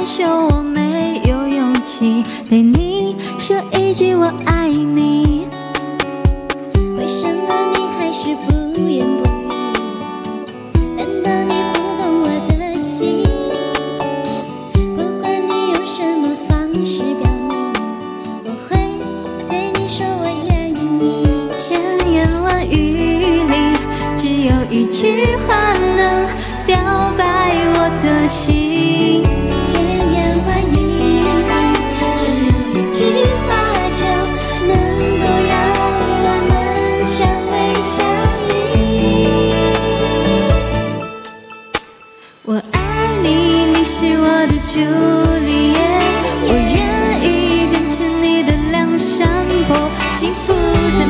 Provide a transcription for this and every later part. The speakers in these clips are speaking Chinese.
害羞，我没有勇气对你说一句我爱你。为什么你还是不言不语？难道你不懂我的心？不管你用什么方式表明，我会对你说我愿意。千言万语里，只有一句话能表白我的心。是我的朱丽叶，我愿意变成你的梁山伯，幸福的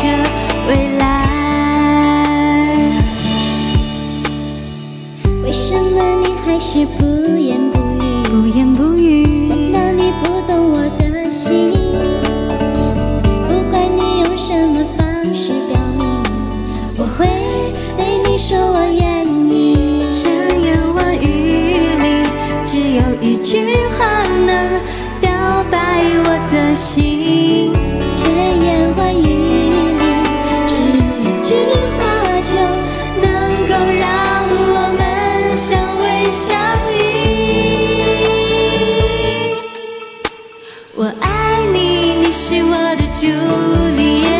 着未来。为什么你还是不言不语？不言不语，难道你不懂我的心？不管你用什么方式表明，我会对你说我愿意。千言万语里，只有一句话能表白我的心。千言我爱你你是我的朱丽叶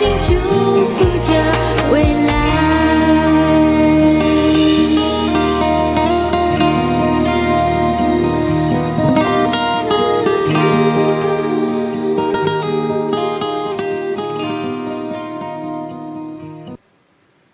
心祝福家。